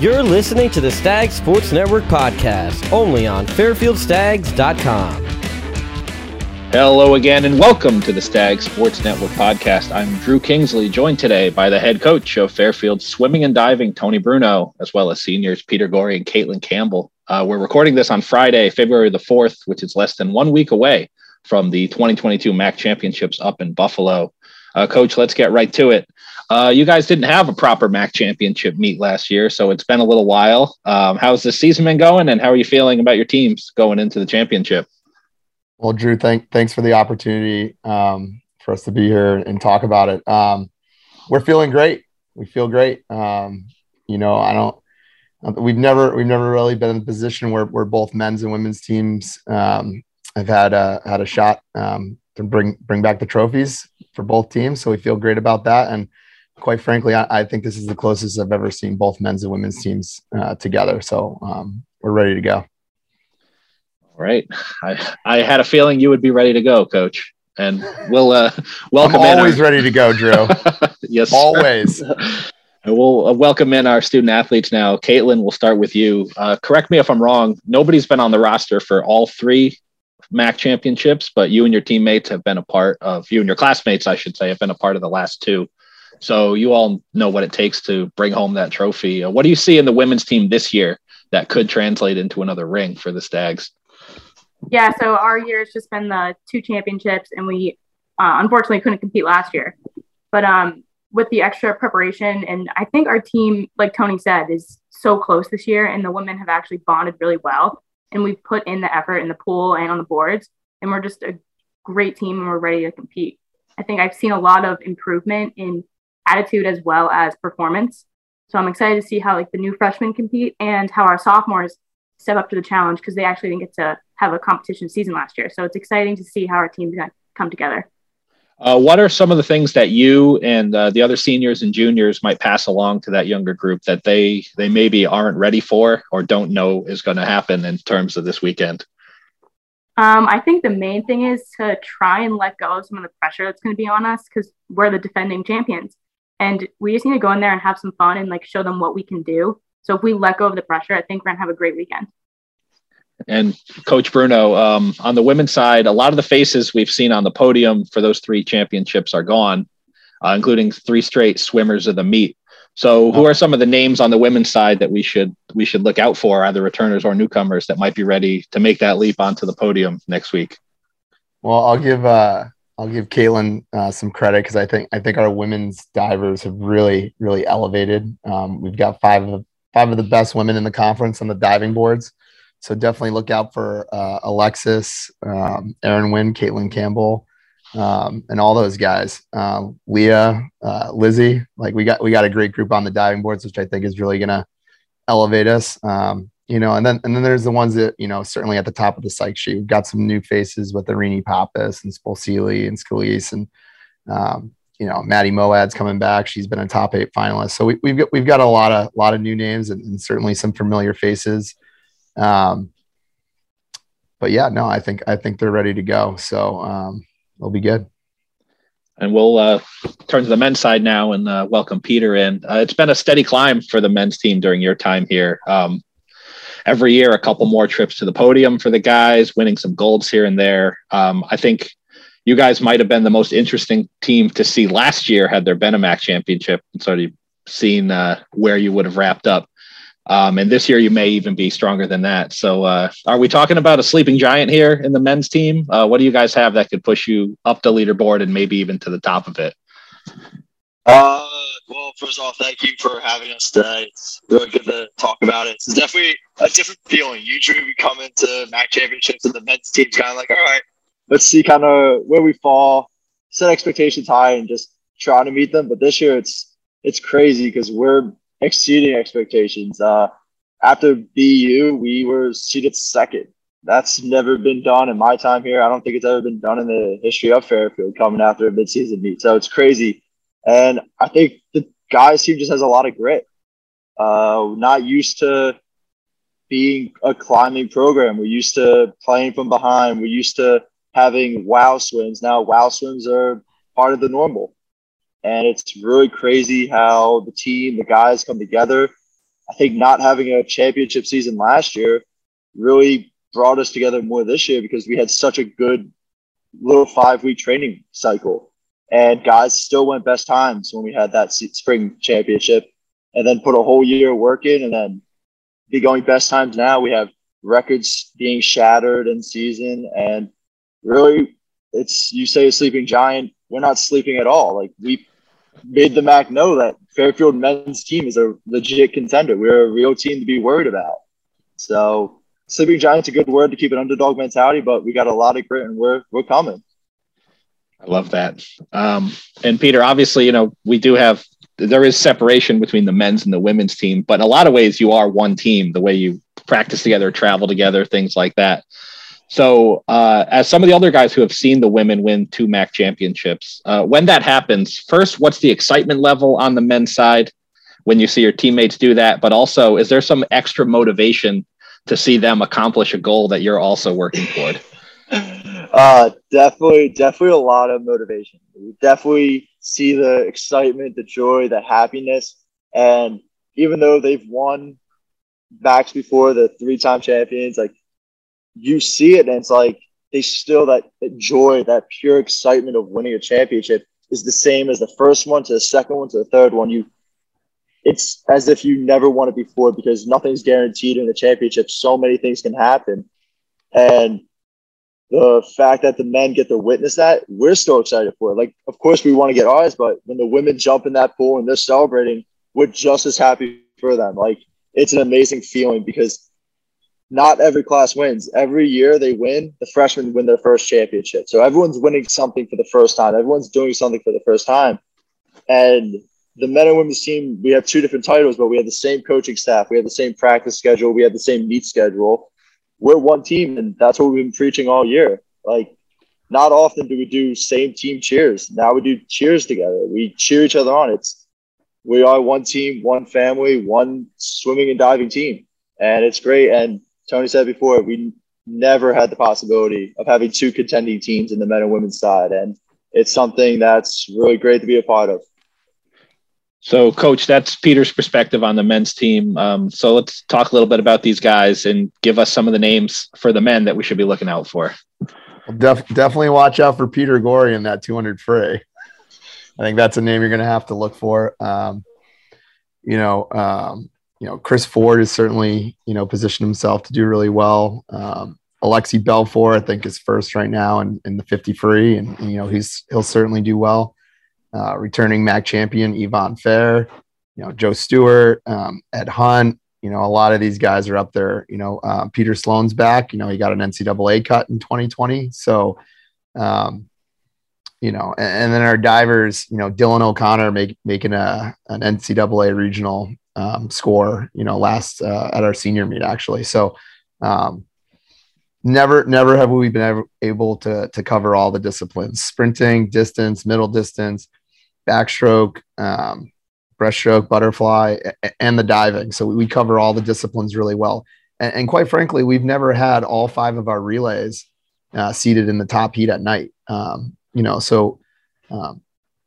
You're listening to the Stag Sports Network podcast, only on FairfieldStags.com. Hello again, and welcome to the Stag Sports Network podcast. I'm Drew Kingsley, joined today by the head coach of Fairfield Swimming and Diving, Tony Bruno, as well as seniors Peter Gorey and Caitlin Campbell. Uh, we're recording this on Friday, February the 4th, which is less than one week away from the 2022 MAC Championships up in Buffalo. Uh, Coach, let's get right to it. Uh, you guys didn't have a proper MAC championship meet last year, so it's been a little while. Um, how's the season been going, and how are you feeling about your teams going into the championship? Well, Drew, thank, thanks for the opportunity um, for us to be here and talk about it. Um, we're feeling great. We feel great. Um, you know, I don't. We've never we've never really been in a position where, where both men's and women's teams um, have had a had a shot um, to bring bring back the trophies for both teams. So we feel great about that. And quite frankly, I, I, think this is the closest I've ever seen both men's and women's teams uh, together. So um, we're ready to go. All right. I, I had a feeling you would be ready to go, coach. And we'll uh, welcome I'm always our... ready to go, Drew. yes. Always. And we'll uh, welcome in our student athletes now. Caitlin, we'll start with you. Uh, correct me if I'm wrong. Nobody's been on the roster for all three MAC championships, but you and your teammates have been a part of, you and your classmates, I should say, have been a part of the last two. So you all know what it takes to bring home that trophy. Uh, what do you see in the women's team this year that could translate into another ring for the Stags? Yeah, so our year has just been the two championships, and we uh, unfortunately couldn't compete last year. But um, with the extra preparation, and I think our team, like Tony said, is so close this year, and the women have actually bonded really well. And we've put in the effort in the pool and on the boards, and we're just a great team, and we're ready to compete. I think I've seen a lot of improvement in attitude as well as performance. So I'm excited to see how like the new freshmen compete and how our sophomores step up to the challenge because they actually didn't get to have a competition season last year. So it's exciting to see how our team's going to come together. Uh, what are some of the things that you and uh, the other seniors and juniors might pass along to that younger group that they they maybe aren't ready for or don't know is going to happen in terms of this weekend? Um, I think the main thing is to try and let go of some of the pressure that's going to be on us because we're the defending champions. And we just need to go in there and have some fun and like show them what we can do. So if we let go of the pressure, I think we're gonna have a great weekend. And Coach Bruno, um, on the women's side, a lot of the faces we've seen on the podium for those three championships are gone, uh, including three straight swimmers of the meet. So, who are some of the names on the women's side that we should we should look out for, either returners or newcomers, that might be ready to make that leap onto the podium next week? Well, I'll give uh, I'll give Caitlin uh, some credit because I think I think our women's divers have really really elevated. Um, we've got five of the five of the best women in the conference on the diving boards, so definitely look out for uh, Alexis, um, Aaron Wynn, Caitlin Campbell, um, and all those guys. Uh, Leah, uh, Lizzie, like we got we got a great group on the diving boards, which I think is really gonna elevate us. Um, you know, and then and then there's the ones that you know certainly at the top of the psych sheet. We've got some new faces with Arini Pappas and Spolsili and Scalise and um, you know Maddie Moad's coming back. She's been a top eight finalist, so we, have got we've got a lot of lot of new names and, and certainly some familiar faces. Um, but yeah, no, I think I think they're ready to go. So um, they'll be good. And we'll uh, turn to the men's side now and uh, welcome Peter in. Uh, it's been a steady climb for the men's team during your time here. Um, every year a couple more trips to the podium for the guys, winning some golds here and there. Um, I think you guys might have been the most interesting team to see last year had there been a MAC championship and sort of seen uh, where you would have wrapped up. Um, and this year you may even be stronger than that. So, uh, are we talking about a sleeping giant here in the men's team? Uh, what do you guys have that could push you up the leaderboard and maybe even to the top of it? Uh, well, first off, thank you for having us today. It's really good to talk about it. It's definitely a different feeling. Usually, we come into MAC championships and the men's team's kind of like, all right, let's see kind of where we fall, set expectations high, and just trying to meet them. But this year, it's it's crazy because we're exceeding expectations. Uh, after BU, we were seated second. That's never been done in my time here. I don't think it's ever been done in the history of Fairfield coming after a midseason meet. So it's crazy and I think the guys team just has a lot of grit. Uh, not used to being a climbing program. We're used to playing from behind. We're used to having wow swims. Now wow swims are part of the normal. And it's really crazy how the team, the guys come together. I think not having a championship season last year really brought us together more this year because we had such a good little five week training cycle. And guys still went best times when we had that spring championship and then put a whole year of work in and then be going best times now. We have records being shattered in season and really it's you say a sleeping giant we're not sleeping at all. Like we made the mac know that fairfield men's team is a legit contender. We're a real team to be worried about. So sleeping giant's a good word to keep an underdog mentality but we got a lot of grit and we're we're coming i love that um, and peter obviously you know we do have there is separation between the men's and the women's team but in a lot of ways you are one team the way you practice together travel together things like that so, uh, as some of the other guys who have seen the women win two MAC championships, uh, when that happens, first, what's the excitement level on the men's side when you see your teammates do that? But also, is there some extra motivation to see them accomplish a goal that you're also working toward? Uh, definitely, definitely a lot of motivation. You definitely see the excitement, the joy, the happiness, and even though they've won MACs before, the three-time champions, like you see it and it's like they still that, that joy, that pure excitement of winning a championship is the same as the first one to the second one to the third one. You it's as if you never won it before because nothing's guaranteed in the championship. So many things can happen. And the fact that the men get to witness that, we're still excited for it. Like, of course, we want to get ours, but when the women jump in that pool and they're celebrating, we're just as happy for them. Like, it's an amazing feeling because not every class wins. Every year they win, the freshmen win their first championship. So everyone's winning something for the first time. Everyone's doing something for the first time. And the men and women's team, we have two different titles, but we have the same coaching staff. We have the same practice schedule. We have the same meet schedule. We're one team, and that's what we've been preaching all year. Like, not often do we do same team cheers. Now we do cheers together. We cheer each other on. It's we are one team, one family, one swimming and diving team, and it's great. And Tony said before, we never had the possibility of having two contending teams in the men and women's side. And it's something that's really great to be a part of. So, coach, that's Peter's perspective on the men's team. Um, so, let's talk a little bit about these guys and give us some of the names for the men that we should be looking out for. Def- definitely watch out for Peter Gorey in that 200 free. I think that's a name you're going to have to look for. Um, you know, um, you know, Chris Ford has certainly, you know, positioned himself to do really well. Um, Alexi Belfour, I think, is first right now in, in the 50 free, and, and, you know, he's he'll certainly do well. Uh, returning MAC champion Yvonne Fair, you know, Joe Stewart, um, Ed Hunt, you know, a lot of these guys are up there. You know, uh, Peter Sloan's back. You know, he got an NCAA cut in 2020, so um, you know, and, and, then our divers, you know, Dylan O'Connor make, making a an NCAA regional um, score, you know, last uh, at our senior meet actually. So um, never, never have we been able to to cover all the disciplines: sprinting, distance, middle distance, backstroke, um, breaststroke, butterfly, and the diving. So we cover all the disciplines really well. And, and quite frankly, we've never had all five of our relays uh, seated in the top heat at night. Um, you know, so um,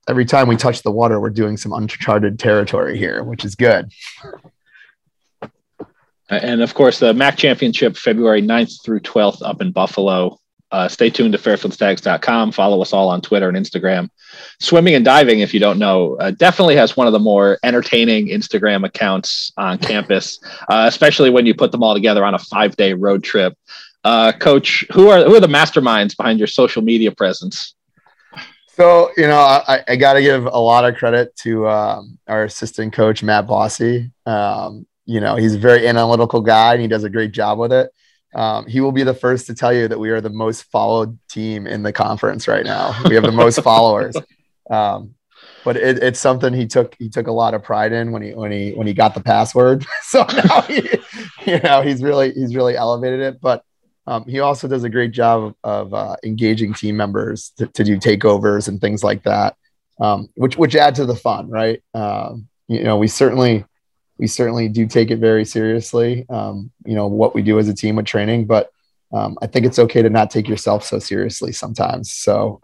every time we touch the water, we're doing some uncharted territory here, which is good. And of course, the MAC Championship, February 9th through 12th up in Buffalo. Uh, stay tuned to fairfieldstags.com. Follow us all on Twitter and Instagram. Swimming and diving, if you don't know, uh, definitely has one of the more entertaining Instagram accounts on campus, uh, especially when you put them all together on a five day road trip. Uh, Coach, who are who are the masterminds behind your social media presence? So, you know, I, I got to give a lot of credit to um, our assistant coach, Matt Bossy. Um, you know, he's a very analytical guy and he does a great job with it. Um, he will be the first to tell you that we are the most followed team in the conference right now. We have the most followers. Um, but it, it's something he took he took a lot of pride in when he when he when he got the password. so now he, you know he's really he's really elevated it. But um, he also does a great job of, of uh, engaging team members to, to, do takeovers and things like that, um, which which add to the fun, right? Um, you know, we certainly we certainly do take it very seriously. Um, you know what we do as a team with training, but um, I think it's okay to not take yourself so seriously sometimes. So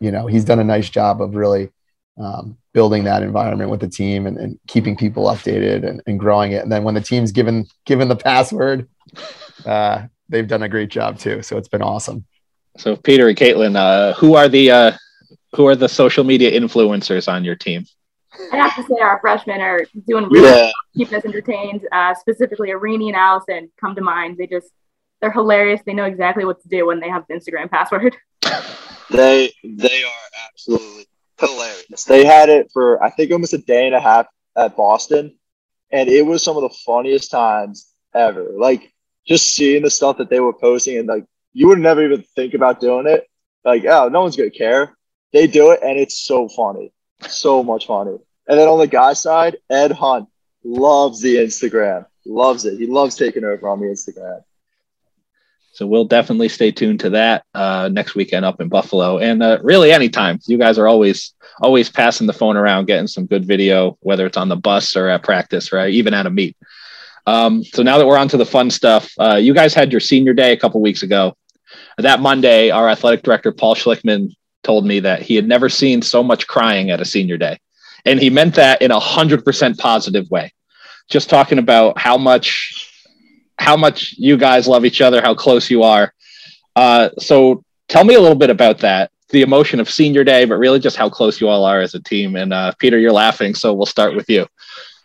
you know, he's done a nice job of really building building that environment with the team and, and keeping people updated and, and, growing it. And then when the team's given given the password, uh, they've done a great job too. So it's been awesome. So Peter and Caitlin, uh, who are the uh, who are the social media influencers on your team? I have to say our freshmen are doing really yeah. well, keeping us entertained. Uh, specifically, Arini and Allison come to mind. They just they're hilarious. They know exactly what to do when they have the Instagram password. They they are absolutely hilarious. They had it for I think almost a day and a half at Boston, and it was some of the funniest times ever. Like just seeing the stuff that they were posting, and like you would never even think about doing it. Like oh, no one's gonna care. They do it, and it's so funny, so much funny. And then on the guy side, Ed Hunt loves the Instagram, loves it. He loves taking over on the Instagram. So we'll definitely stay tuned to that uh, next weekend up in Buffalo, and uh, really anytime. You guys are always always passing the phone around, getting some good video, whether it's on the bus or at practice, right? Even at a meet. Um, so now that we're on to the fun stuff, uh, you guys had your senior day a couple weeks ago. That Monday, our athletic director Paul Schlickmann told me that he had never seen so much crying at a senior day, and he meant that in a hundred percent positive way. Just talking about how much how much you guys love each other, how close you are. Uh, so tell me a little bit about that, the emotion of senior day, but really just how close you all are as a team. And uh, Peter, you're laughing, so we'll start with you.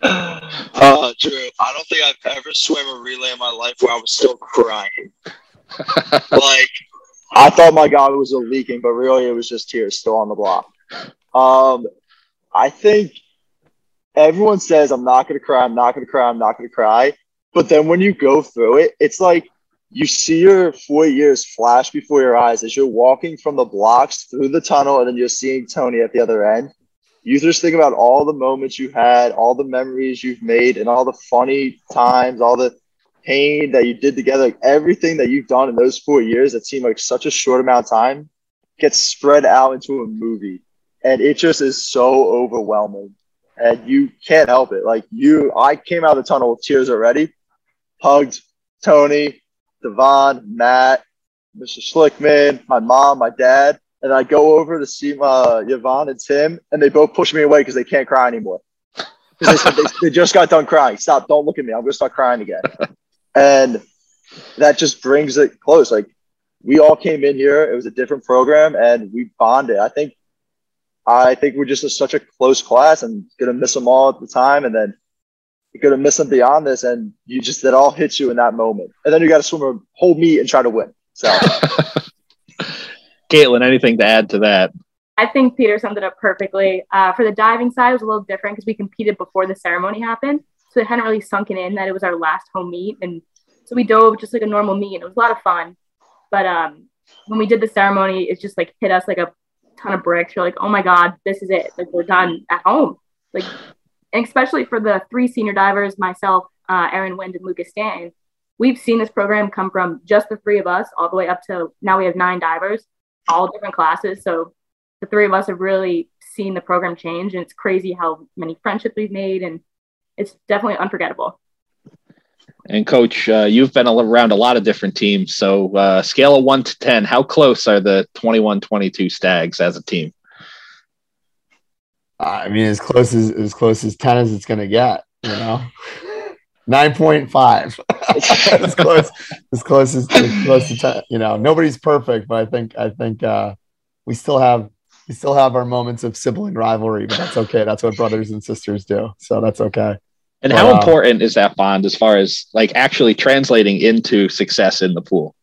Uh, Drew, I don't think I've ever swam a relay in my life where I was still crying. like, I thought my God was leaking, but really it was just tears still on the block. Um, I think everyone says, I'm not going to cry, I'm not going to cry, I'm not going to cry. But then when you go through it, it's like you see your four years flash before your eyes as you're walking from the blocks through the tunnel and then you're seeing Tony at the other end. You just think about all the moments you had, all the memories you've made, and all the funny times, all the pain that you did together, like everything that you've done in those four years that seemed like such a short amount of time gets spread out into a movie. And it just is so overwhelming. And you can't help it. Like you, I came out of the tunnel with tears already hugged Tony, Devon, Matt, Mr. Schlickmann, my mom, my dad, and I go over to see uh, Yvonne and Tim, and they both push me away because they can't cry anymore. They, said they, they just got done crying. Stop! Don't look at me. I'm gonna start crying again. And that just brings it close. Like we all came in here. It was a different program, and we bonded. I think, I think we're just a, such a close class, and gonna miss them all at the time. And then you're gonna miss them beyond this, and you just that all hits you in that moment, and then you got to swim a whole meet and try to win. So, Caitlin, anything to add to that? I think Peter summed it up perfectly. Uh, for the diving side, it was a little different because we competed before the ceremony happened, so it hadn't really sunken in that it was our last home meet, and so we dove just like a normal meet, and it was a lot of fun. But um, when we did the ceremony, it just like hit us like a ton of bricks. You're like, oh my god, this is it. Like we're done at home. Like and especially for the three senior divers, myself, uh, Aaron Wynn, and Lucas Stanton, we've seen this program come from just the three of us all the way up to now we have nine divers, all different classes. So the three of us have really seen the program change, and it's crazy how many friendships we've made, and it's definitely unforgettable. And coach, uh, you've been around a lot of different teams. So, uh, scale of one to 10, how close are the 21 22 Stags as a team? I mean, as close as as close as ten as it's going to get. You know, nine point five. as close as close as, as close to ten. You know, nobody's perfect, but I think I think uh, we still have we still have our moments of sibling rivalry, but that's okay. That's what brothers and sisters do. So that's okay. And how uh, important is that bond as far as like actually translating into success in the pool?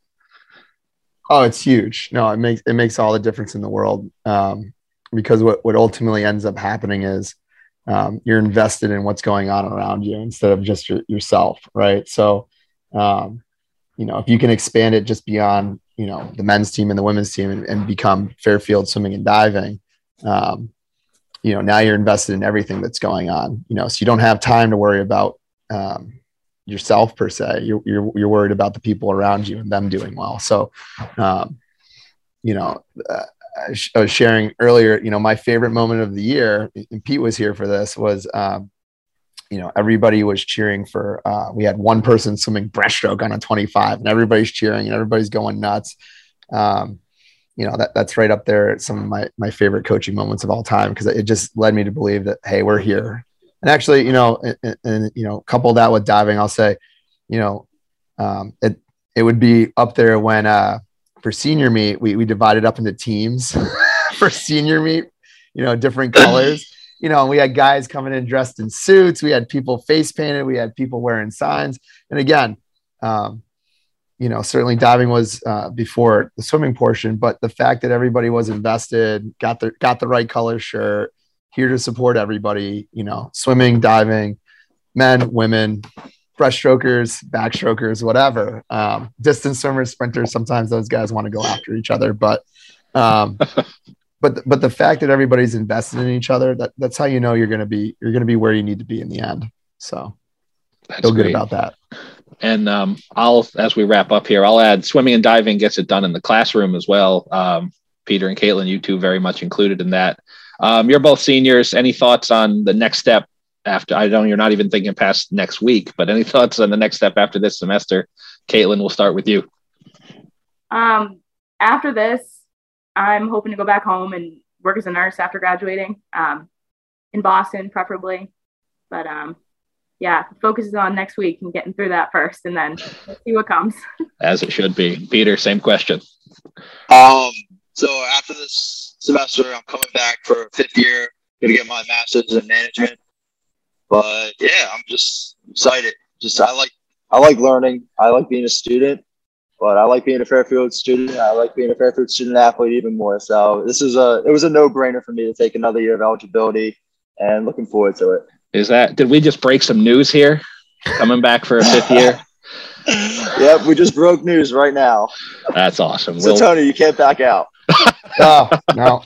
Oh, it's huge. No, it makes it makes all the difference in the world. Um, because what, what ultimately ends up happening is um, you're invested in what's going on around you instead of just your, yourself right? So um, you know if you can expand it just beyond you know the men's team and the women's team and, and become fairfield swimming and diving um, you know now you're invested in everything that's going on you know so you don't have time to worry about um, yourself per se. You're, you're, you're worried about the people around you and them doing well. So um, you know uh, I was sharing earlier, you know, my favorite moment of the year, and Pete was here for this, was, um, you know, everybody was cheering for, uh, we had one person swimming breaststroke on a 25 and everybody's cheering and everybody's going nuts. Um, you know that that's right up there some of my my favorite coaching moments of all time because it just led me to believe that hey we're here and actually you know and, and you know couple that with diving i'll say you know um, it it would be up there when uh for senior meet we, we divided up into teams for senior meet you know different colors. You know we had guys coming in dressed in suits. We had people face painted. We had people wearing signs. And again um, you know, certainly diving was uh, before the swimming portion, but the fact that everybody was invested, got the got the right color shirt, here to support everybody, you know, swimming, diving, men, women, breaststrokers, backstrokers, whatever. Um, distance swimmers, sprinters, sometimes those guys want to go after each other, but um, but but the fact that everybody's invested in each other, that that's how you know you're gonna be you're gonna be where you need to be in the end. So That's feel good about that. And um, I'll, as we wrap up here, I'll add swimming and diving gets it done in the classroom as well. Um, Peter and Caitlin, you two very much included in that. Um, you're both seniors. Any thoughts on the next step after? I don't know you're not even thinking past next week, but any thoughts on the next step after this semester? Caitlin, we'll start with you. Um, after this, I'm hoping to go back home and work as a nurse after graduating, um, in Boston, preferably. But um, yeah, focus is on next week and getting through that first, and then see what comes. As it should be. Peter, same question. Um, so after this semester, I'm coming back for a fifth year, gonna get my master's in management. But yeah, I'm just excited. Just I like I like learning. I like being a student, but I like being a Fairfield student. I like being a Fairfield student athlete even more. So this is a it was a no brainer for me to take another year of eligibility, and looking forward to it. Is that, did we just break some news here? Coming back for a fifth year? yep, we just broke news right now. That's awesome. So We'll, Tony, you can't back out. Oh no,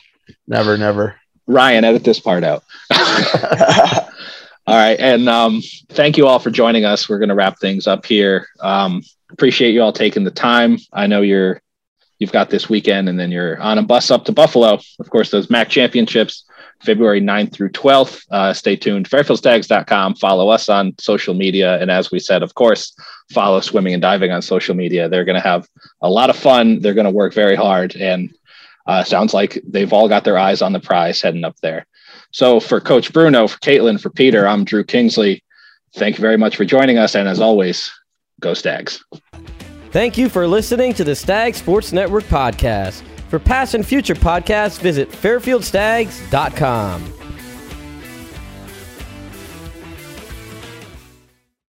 never, never. Ryan, edit this part out. All right. And um, thank you all for joining us. We're going to wrap things up here. Um, appreciate you all taking the time. I know you're, you've got this weekend and then you're on a bus up to Buffalo. Of course, those MAC championships, February 9th through 12th. Uh, stay tuned. FairfieldStags.com. Follow us on social media. And as we said, of course, follow swimming and diving on social media. They're going to have a lot of fun. They're going to work very hard. And uh, sounds like they've all got their eyes on the prize heading up there. So for Coach Bruno, for Caitlin, for Peter, I'm Drew Kingsley. Thank you very much for joining us. And as always, go Stags. Thank you for listening to the Stag Sports Network podcast. For past and future podcasts, visit fairfieldstags.com.